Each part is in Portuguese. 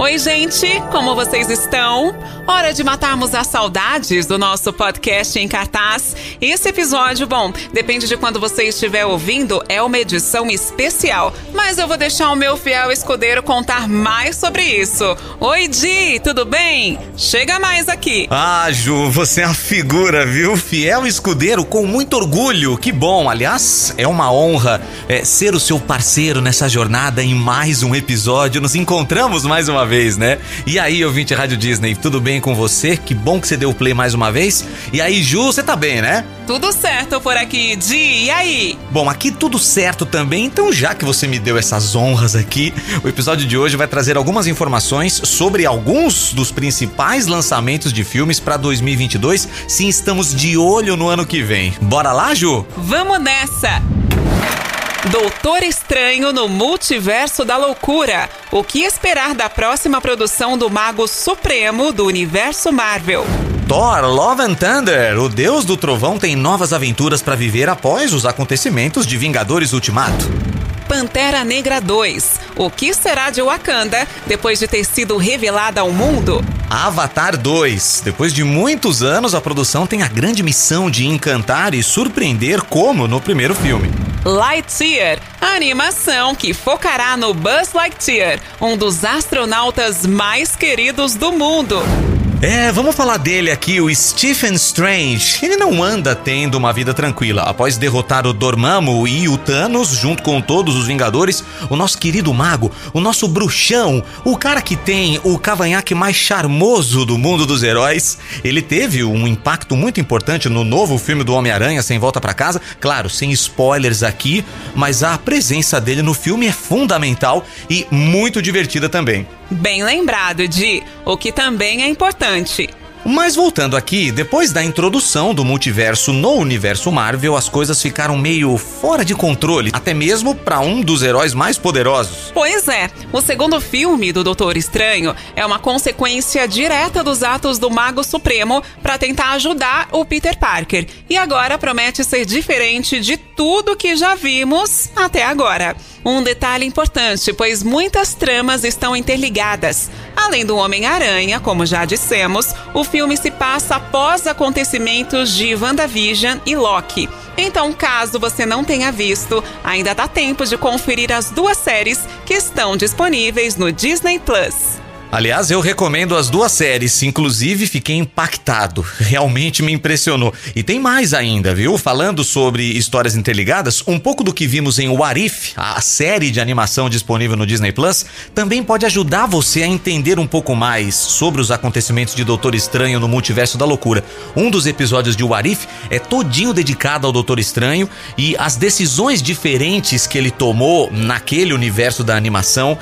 Oi, gente, como vocês estão? Hora de matarmos as saudades do nosso podcast em cartaz. Esse episódio, bom, depende de quando você estiver ouvindo, é uma edição especial, mas eu vou deixar o meu fiel escudeiro contar mais sobre isso. Oi, Di, tudo bem? Chega mais aqui. Ah, Ju, você é a figura, viu? Fiel escudeiro com muito orgulho. Que bom, aliás, é uma honra é, ser o seu parceiro nessa jornada em mais um episódio. Nos encontramos mais uma vez, né? E aí, ouvinte Rádio Disney, tudo bem com você? Que bom que você deu o play mais uma vez. E aí, Ju, você tá bem, né? Tudo certo por aqui, Di, e aí? Bom, aqui tudo certo também, então já que você me deu essas honras aqui, o episódio de hoje vai trazer algumas informações sobre alguns dos principais lançamentos de filmes para 2022, sim, estamos de olho no ano que vem. Bora lá, Ju? Vamos nessa! Doutor Estranho no Multiverso da Loucura. O que esperar da próxima produção do Mago Supremo do universo Marvel? Thor Love and Thunder, o deus do trovão, tem novas aventuras para viver após os acontecimentos de Vingadores Ultimato. Pantera Negra 2. O que será de Wakanda depois de ter sido revelada ao mundo? Avatar 2. Depois de muitos anos, a produção tem a grande missão de encantar e surpreender como no primeiro filme. Lightyear, a animação que focará no Buzz Lightyear, um dos astronautas mais queridos do mundo. É, vamos falar dele aqui, o Stephen Strange. Ele não anda tendo uma vida tranquila. Após derrotar o Dormammu e o Thanos, junto com todos os Vingadores, o nosso querido mago, o nosso bruxão, o cara que tem o cavanhaque mais charmoso do mundo dos heróis, ele teve um impacto muito importante no novo filme do Homem-Aranha, Sem Volta para Casa. Claro, sem spoilers aqui, mas a presença dele no filme é fundamental e muito divertida também. Bem lembrado, Di, o que também é importante. Mas voltando aqui, depois da introdução do multiverso no universo Marvel, as coisas ficaram meio fora de controle, até mesmo para um dos heróis mais poderosos. Pois é, o segundo filme do Doutor Estranho é uma consequência direta dos atos do Mago Supremo para tentar ajudar o Peter Parker. E agora promete ser diferente de tudo que já vimos até agora. Um detalhe importante, pois muitas tramas estão interligadas. Além do Homem-Aranha, como já dissemos, o filme se passa após acontecimentos de WandaVision e Loki. Então, caso você não tenha visto, ainda dá tempo de conferir as duas séries que estão disponíveis no Disney Plus. Aliás, eu recomendo as duas séries, inclusive fiquei impactado. Realmente me impressionou. E tem mais ainda, viu? Falando sobre histórias interligadas, um pouco do que vimos em What If, a série de animação disponível no Disney Plus, também pode ajudar você a entender um pouco mais sobre os acontecimentos de Doutor Estranho no Multiverso da Loucura. Um dos episódios de What If é todinho dedicado ao Doutor Estranho e as decisões diferentes que ele tomou naquele universo da animação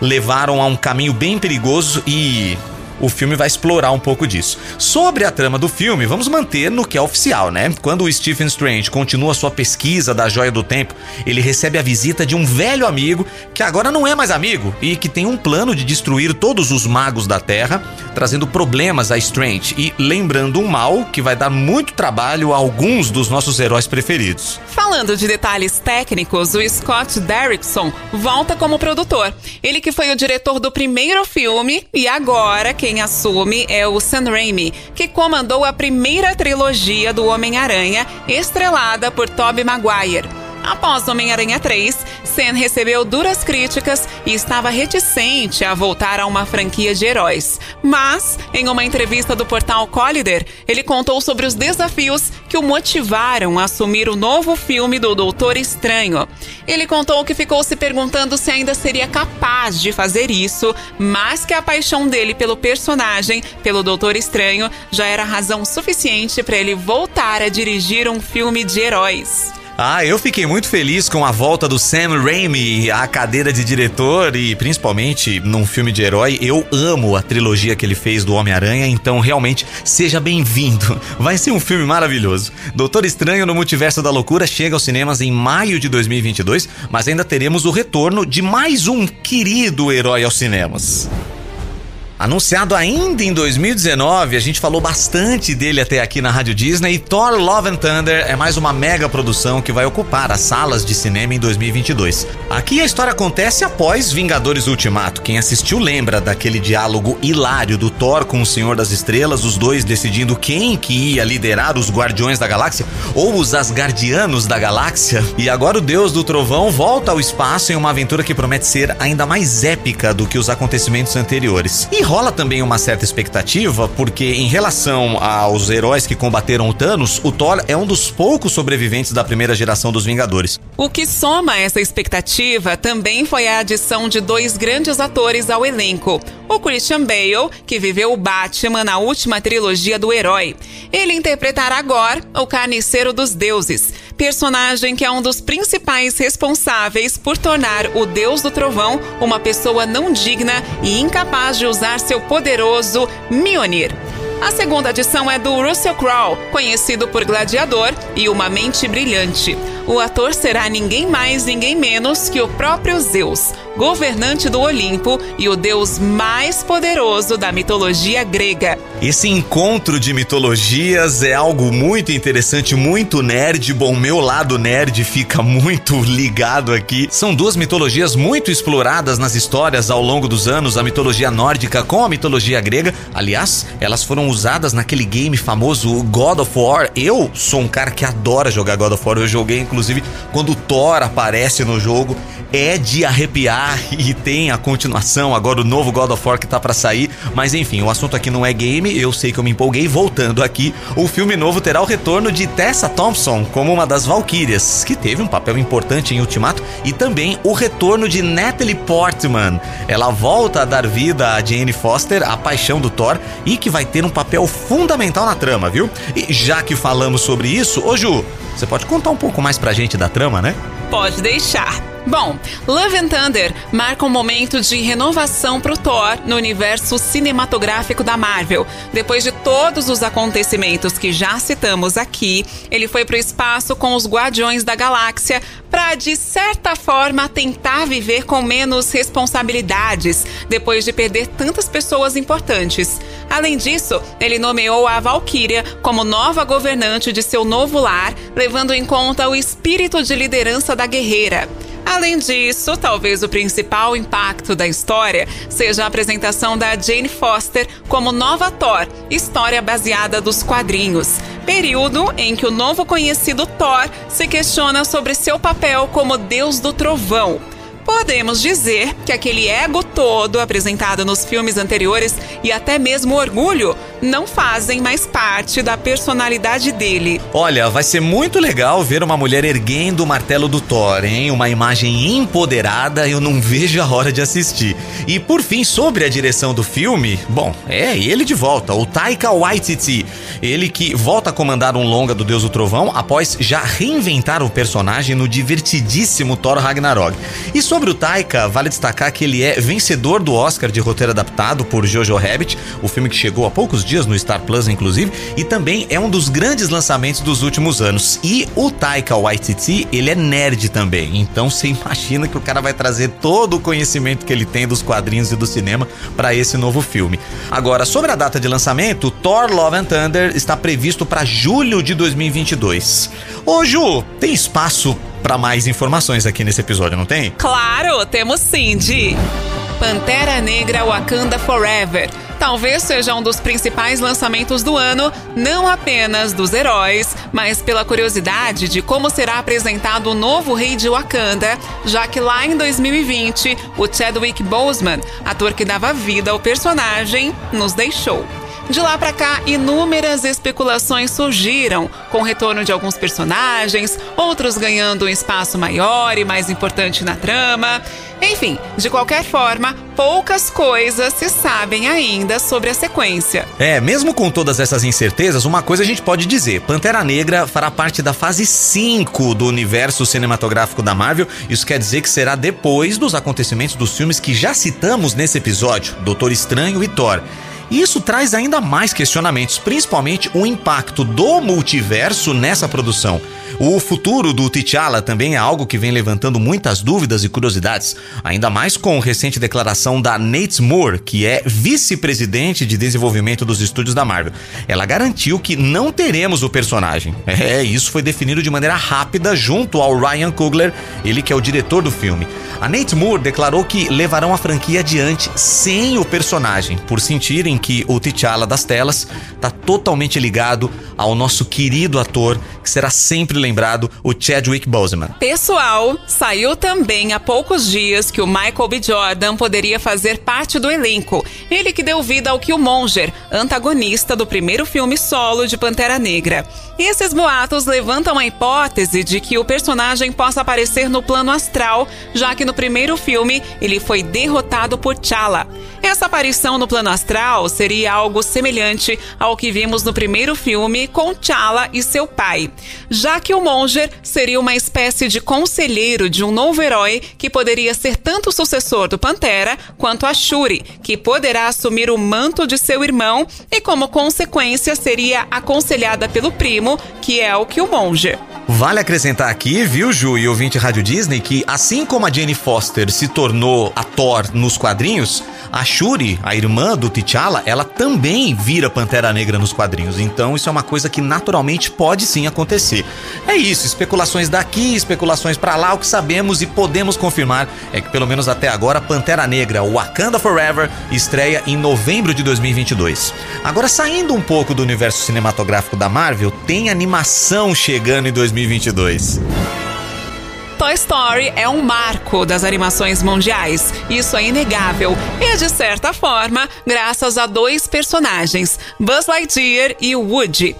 levaram a um caminho bem perigoso e o filme vai explorar um pouco disso. Sobre a trama do filme, vamos manter no que é oficial, né? Quando o Stephen Strange continua sua pesquisa da Joia do Tempo, ele recebe a visita de um velho amigo que agora não é mais amigo e que tem um plano de destruir todos os magos da Terra, trazendo problemas a Strange e lembrando um mal que vai dar muito trabalho a alguns dos nossos heróis preferidos. Falando de detalhes técnicos, o Scott Derrickson volta como produtor. Ele que foi o diretor do primeiro filme e agora quem quem assume é o Sam Raimi, que comandou a primeira trilogia do Homem-Aranha, estrelada por Tobey Maguire. Após Homem-Aranha 3, Sam recebeu duras críticas e estava reticente a voltar a uma franquia de heróis. Mas, em uma entrevista do portal Collider, ele contou sobre os desafios que o motivaram a assumir o novo filme do Doutor Estranho. Ele contou que ficou se perguntando se ainda seria capaz de fazer isso, mas que a paixão dele pelo personagem, pelo Doutor Estranho, já era razão suficiente para ele voltar a dirigir um filme de heróis. Ah, eu fiquei muito feliz com a volta do Sam Raimi à cadeira de diretor e principalmente num filme de herói. Eu amo a trilogia que ele fez do Homem-Aranha, então realmente seja bem-vindo. Vai ser um filme maravilhoso. Doutor Estranho no Multiverso da Loucura chega aos cinemas em maio de 2022, mas ainda teremos o retorno de mais um querido herói aos cinemas. Anunciado ainda em 2019, a gente falou bastante dele até aqui na Rádio Disney. E Thor Love and Thunder é mais uma mega produção que vai ocupar as salas de cinema em 2022. Aqui a história acontece após Vingadores Ultimato. Quem assistiu lembra daquele diálogo hilário do Thor com o Senhor das Estrelas, os dois decidindo quem que ia liderar os Guardiões da Galáxia ou os Asgardianos da Galáxia. E agora o Deus do Trovão volta ao espaço em uma aventura que promete ser ainda mais épica do que os acontecimentos anteriores. E rola também uma certa expectativa, porque em relação aos heróis que combateram o Thanos, o Thor é um dos poucos sobreviventes da primeira geração dos Vingadores. O que soma essa expectativa também foi a adição de dois grandes atores ao elenco. O Christian Bale, que viveu o Batman na última trilogia do herói. Ele interpretará agora o Carniceiro dos Deuses, personagem que é um dos principais responsáveis por tornar o Deus do Trovão uma pessoa não digna e incapaz de usar seu poderoso Mjolnir. A segunda adição é do Russell Crowe, conhecido por Gladiador e Uma Mente Brilhante. O ator será ninguém mais, ninguém menos que o próprio Zeus, governante do Olimpo e o deus mais poderoso da mitologia grega. Esse encontro de mitologias é algo muito interessante, muito nerd. Bom, meu lado nerd fica muito ligado aqui. São duas mitologias muito exploradas nas histórias ao longo dos anos, a mitologia nórdica com a mitologia grega. Aliás, elas foram usadas naquele game famoso God of War. Eu sou um cara que adora jogar God of War. Eu joguei inclusive quando Thor aparece no jogo é de arrepiar e tem a continuação, agora o novo God of War que tá para sair, mas enfim, o assunto aqui não é game, eu sei que eu me empolguei. Voltando aqui, o filme novo terá o retorno de Tessa Thompson como uma das Valkyrias, que teve um papel importante em Ultimato, e também o retorno de Natalie Portman. Ela volta a dar vida a Jane Foster, a paixão do Thor, e que vai ter um papel fundamental na trama, viu? E já que falamos sobre isso, ô Ju, você pode contar um pouco mais pra gente da trama, né? Pode deixar. Bom, Love and Thunder marca um momento de renovação para o Thor no universo cinematográfico da Marvel. Depois de todos os acontecimentos que já citamos aqui, ele foi para o espaço com os Guardiões da Galáxia para, de certa forma, tentar viver com menos responsabilidades depois de perder tantas pessoas importantes. Além disso, ele nomeou a Valkyria como nova governante de seu novo lar, levando em conta o espírito de liderança da guerreira. Além disso, talvez o principal impacto da história seja a apresentação da Jane Foster como nova Thor, história baseada dos quadrinhos. Período em que o novo conhecido Thor se questiona sobre seu papel como deus do trovão. Podemos dizer que aquele ego todo apresentado nos filmes anteriores e até mesmo orgulho não fazem mais parte da personalidade dele. Olha, vai ser muito legal ver uma mulher erguendo o martelo do Thor, hein? Uma imagem empoderada, eu não vejo a hora de assistir. E por fim, sobre a direção do filme, bom, é ele de volta, o Taika Waititi. Ele que volta a comandar um longa do Deus do Trovão após já reinventar o personagem no divertidíssimo Thor Ragnarok. E sobre o Taika, vale destacar que ele é vencedor do Oscar de roteiro adaptado por Jojo Rabbit, o filme que chegou há poucos dias no Star Plus, inclusive, e também é um dos grandes lançamentos dos últimos anos. E o Taika Waititi, ele é nerd também, então você imagina que o cara vai trazer todo o conhecimento que ele tem dos quadrinhos e do cinema para esse novo filme. Agora, sobre a data de lançamento, Thor Love and Thunder está previsto para julho de 2022. Ô Ju, tem espaço para mais informações aqui nesse episódio, não tem? Claro, temos sim, de Pantera Negra Wakanda Forever. Talvez seja um dos principais lançamentos do ano, não apenas dos heróis, mas pela curiosidade de como será apresentado o novo rei de Wakanda, já que lá em 2020, o Chadwick Boseman, ator que dava vida ao personagem, nos deixou. De lá para cá, inúmeras especulações surgiram, com o retorno de alguns personagens, outros ganhando um espaço maior e mais importante na trama. Enfim, de qualquer forma, poucas coisas se sabem ainda sobre a sequência. É, mesmo com todas essas incertezas, uma coisa a gente pode dizer: Pantera Negra fará parte da fase 5 do universo cinematográfico da Marvel. Isso quer dizer que será depois dos acontecimentos dos filmes que já citamos nesse episódio: Doutor Estranho e Thor. Isso traz ainda mais questionamentos, principalmente o impacto do multiverso nessa produção. O futuro do T'Challa também é algo que vem levantando muitas dúvidas e curiosidades, ainda mais com a recente declaração da Nate Moore, que é vice-presidente de desenvolvimento dos estúdios da Marvel. Ela garantiu que não teremos o personagem. É, isso foi definido de maneira rápida junto ao Ryan Coogler, ele que é o diretor do filme. A Nate Moore declarou que levarão a franquia adiante sem o personagem, por sentirem que o T'Challa das telas está totalmente ligado ao nosso querido ator, que será sempre lembrado, o Chadwick Boseman. Pessoal, saiu também há poucos dias que o Michael B. Jordan poderia fazer parte do elenco. Ele que deu vida ao Killmonger, antagonista do primeiro filme solo de Pantera Negra. Esses boatos levantam a hipótese de que o personagem possa aparecer no plano astral, já que no primeiro filme ele foi derrotado por T'Challa. Essa aparição no plano astral seria algo semelhante ao que vimos no primeiro filme com T'Challa e seu pai, já que o Monger seria uma espécie de conselheiro de um novo herói que poderia ser tanto o sucessor do Pantera quanto a Shuri, que poderá assumir o manto de seu irmão e, como consequência, seria aconselhada pelo primo, que é o Killmonger. Vale acrescentar aqui, viu, Ju e ouvinte Rádio Disney, que assim como a Jane Foster se tornou a Thor nos quadrinhos, a Shuri, a irmã do T'Challa, ela também vira Pantera Negra nos quadrinhos. Então isso é uma coisa que naturalmente pode sim acontecer. É isso, especulações daqui, especulações para lá, o que sabemos e podemos confirmar é que pelo menos até agora Pantera Negra Wakanda Forever estreia em novembro de 2022. Agora saindo um pouco do universo cinematográfico da Marvel, tem animação chegando em 2022. Toy Story é um marco das animações mundiais. Isso é inegável. E, de certa forma, graças a dois personagens, Buzz Lightyear e Woody.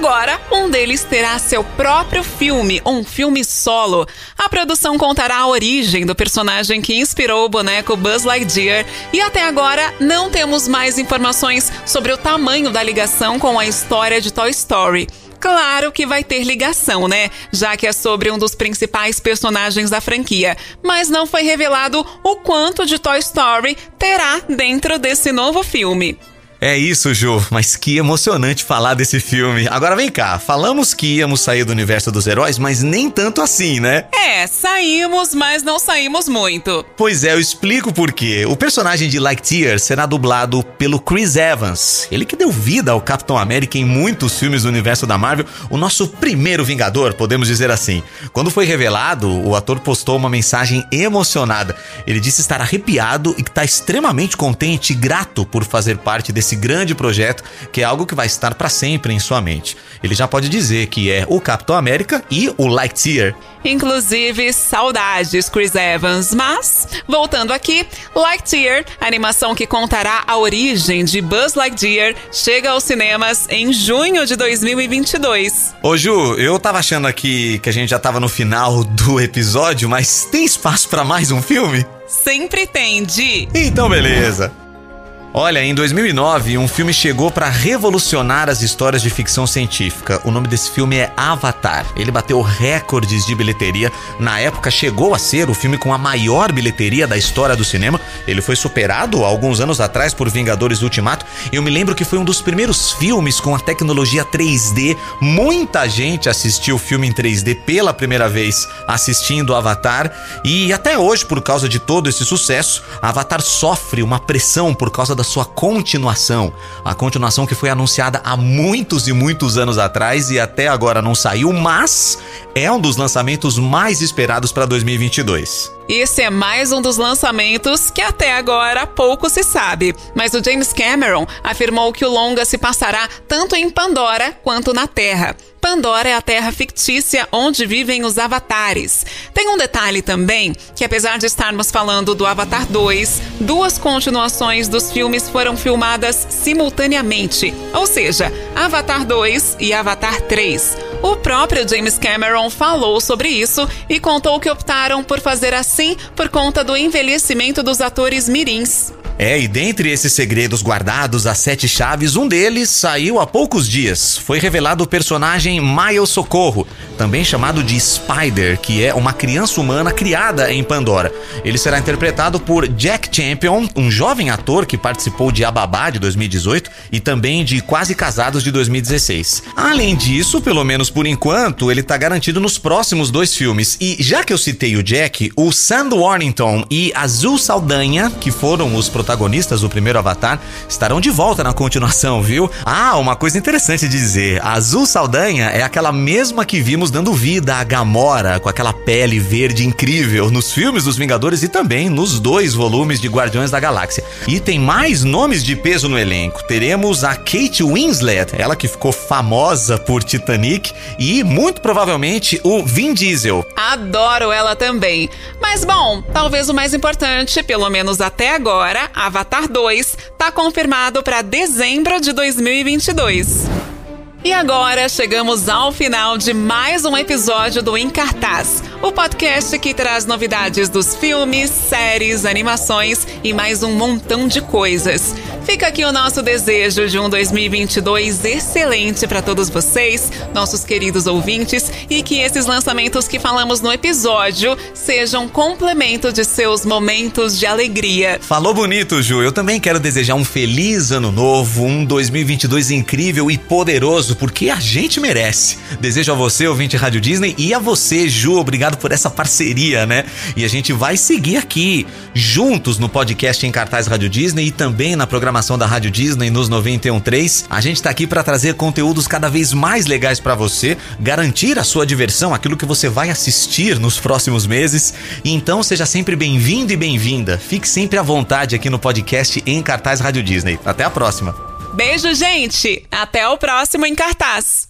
Agora, um deles terá seu próprio filme, um filme solo. A produção contará a origem do personagem que inspirou o boneco Buzz Lightyear e até agora não temos mais informações sobre o tamanho da ligação com a história de Toy Story. Claro que vai ter ligação, né? Já que é sobre um dos principais personagens da franquia. Mas não foi revelado o quanto de Toy Story terá dentro desse novo filme. É isso, Ju, mas que emocionante falar desse filme. Agora vem cá, falamos que íamos sair do universo dos heróis, mas nem tanto assim, né? É, saímos, mas não saímos muito. Pois é, eu explico por quê. O personagem de Lightyear será dublado pelo Chris Evans, ele que deu vida ao Capitão América em muitos filmes do universo da Marvel, o nosso primeiro Vingador, podemos dizer assim. Quando foi revelado, o ator postou uma mensagem emocionada. Ele disse estar arrepiado e que está extremamente contente e grato por fazer parte desse esse grande projeto, que é algo que vai estar para sempre em sua mente. Ele já pode dizer que é o Capitão América e o Lightyear. Inclusive, saudades, Chris Evans. Mas, voltando aqui, Lightyear, animação que contará a origem de Buzz Lightyear, chega aos cinemas em junho de 2022. Ô Ju, eu tava achando aqui que a gente já tava no final do episódio, mas tem espaço para mais um filme? Sempre tem, Di. Então, beleza. Olha, em 2009, um filme chegou para revolucionar as histórias de ficção científica. O nome desse filme é Avatar. Ele bateu recordes de bilheteria. Na época, chegou a ser o filme com a maior bilheteria da história do cinema. Ele foi superado alguns anos atrás por Vingadores Ultimato. Eu me lembro que foi um dos primeiros filmes com a tecnologia 3D. Muita gente assistiu o filme em 3D pela primeira vez assistindo Avatar. E até hoje, por causa de todo esse sucesso, Avatar sofre uma pressão por causa sua continuação. A continuação que foi anunciada há muitos e muitos anos atrás e até agora não saiu, mas é um dos lançamentos mais esperados para 2022. Esse é mais um dos lançamentos que até agora pouco se sabe, mas o James Cameron afirmou que o longa se passará tanto em Pandora quanto na Terra. Pandora é a terra fictícia onde vivem os avatares. Tem um detalhe também, que apesar de estarmos falando do Avatar 2, duas continuações dos filmes foram filmadas simultaneamente, ou seja, Avatar 2 e Avatar 3. O próprio James Cameron falou sobre isso e contou que optaram por fazer assim por conta do envelhecimento dos atores mirins. É, e dentre esses segredos guardados às sete chaves, um deles saiu há poucos dias. Foi revelado o personagem Miles Socorro, também chamado de Spider, que é uma criança humana criada em Pandora. Ele será interpretado por Jack Champion, um jovem ator que participou de Ababá de 2018 e também de Quase Casados de 2016. Além disso, pelo menos por enquanto, ele está garantido nos próximos dois filmes. E já que eu citei o Jack, o Sam Warrington e Azul Saldanha, que foram os protagonistas protagonistas do primeiro Avatar estarão de volta na continuação, viu? Ah, uma coisa interessante de dizer: a Azul Saldanha é aquela mesma que vimos dando vida a Gamora, com aquela pele verde incrível nos filmes dos Vingadores e também nos dois volumes de Guardiões da Galáxia. E tem mais nomes de peso no elenco. Teremos a Kate Winslet, ela que ficou famosa por Titanic, e muito provavelmente o Vin Diesel. Adoro ela também. Mas bom, talvez o mais importante, pelo menos até agora, Avatar 2 está confirmado para dezembro de 2022. E agora chegamos ao final de mais um episódio do Em Cartaz, o podcast que traz novidades dos filmes, séries, animações e mais um montão de coisas. Fica aqui o nosso desejo de um 2022 excelente para todos vocês, nossos queridos ouvintes, e que esses lançamentos que falamos no episódio sejam complemento de seus momentos de alegria. Falou bonito, Ju. Eu também quero desejar um feliz ano novo, um 2022 incrível e poderoso, porque a gente merece. Desejo a você, ouvinte Rádio Disney, e a você, Ju, obrigado por essa parceria, né? E a gente vai seguir aqui juntos no podcast em cartaz Rádio Disney e também na programação programação da Rádio Disney nos 91.3. A gente está aqui para trazer conteúdos cada vez mais legais para você, garantir a sua diversão, aquilo que você vai assistir nos próximos meses. Então seja sempre bem-vindo e bem-vinda. Fique sempre à vontade aqui no podcast em Cartaz Rádio Disney. Até a próxima. Beijo, gente! Até o próximo em Cartaz.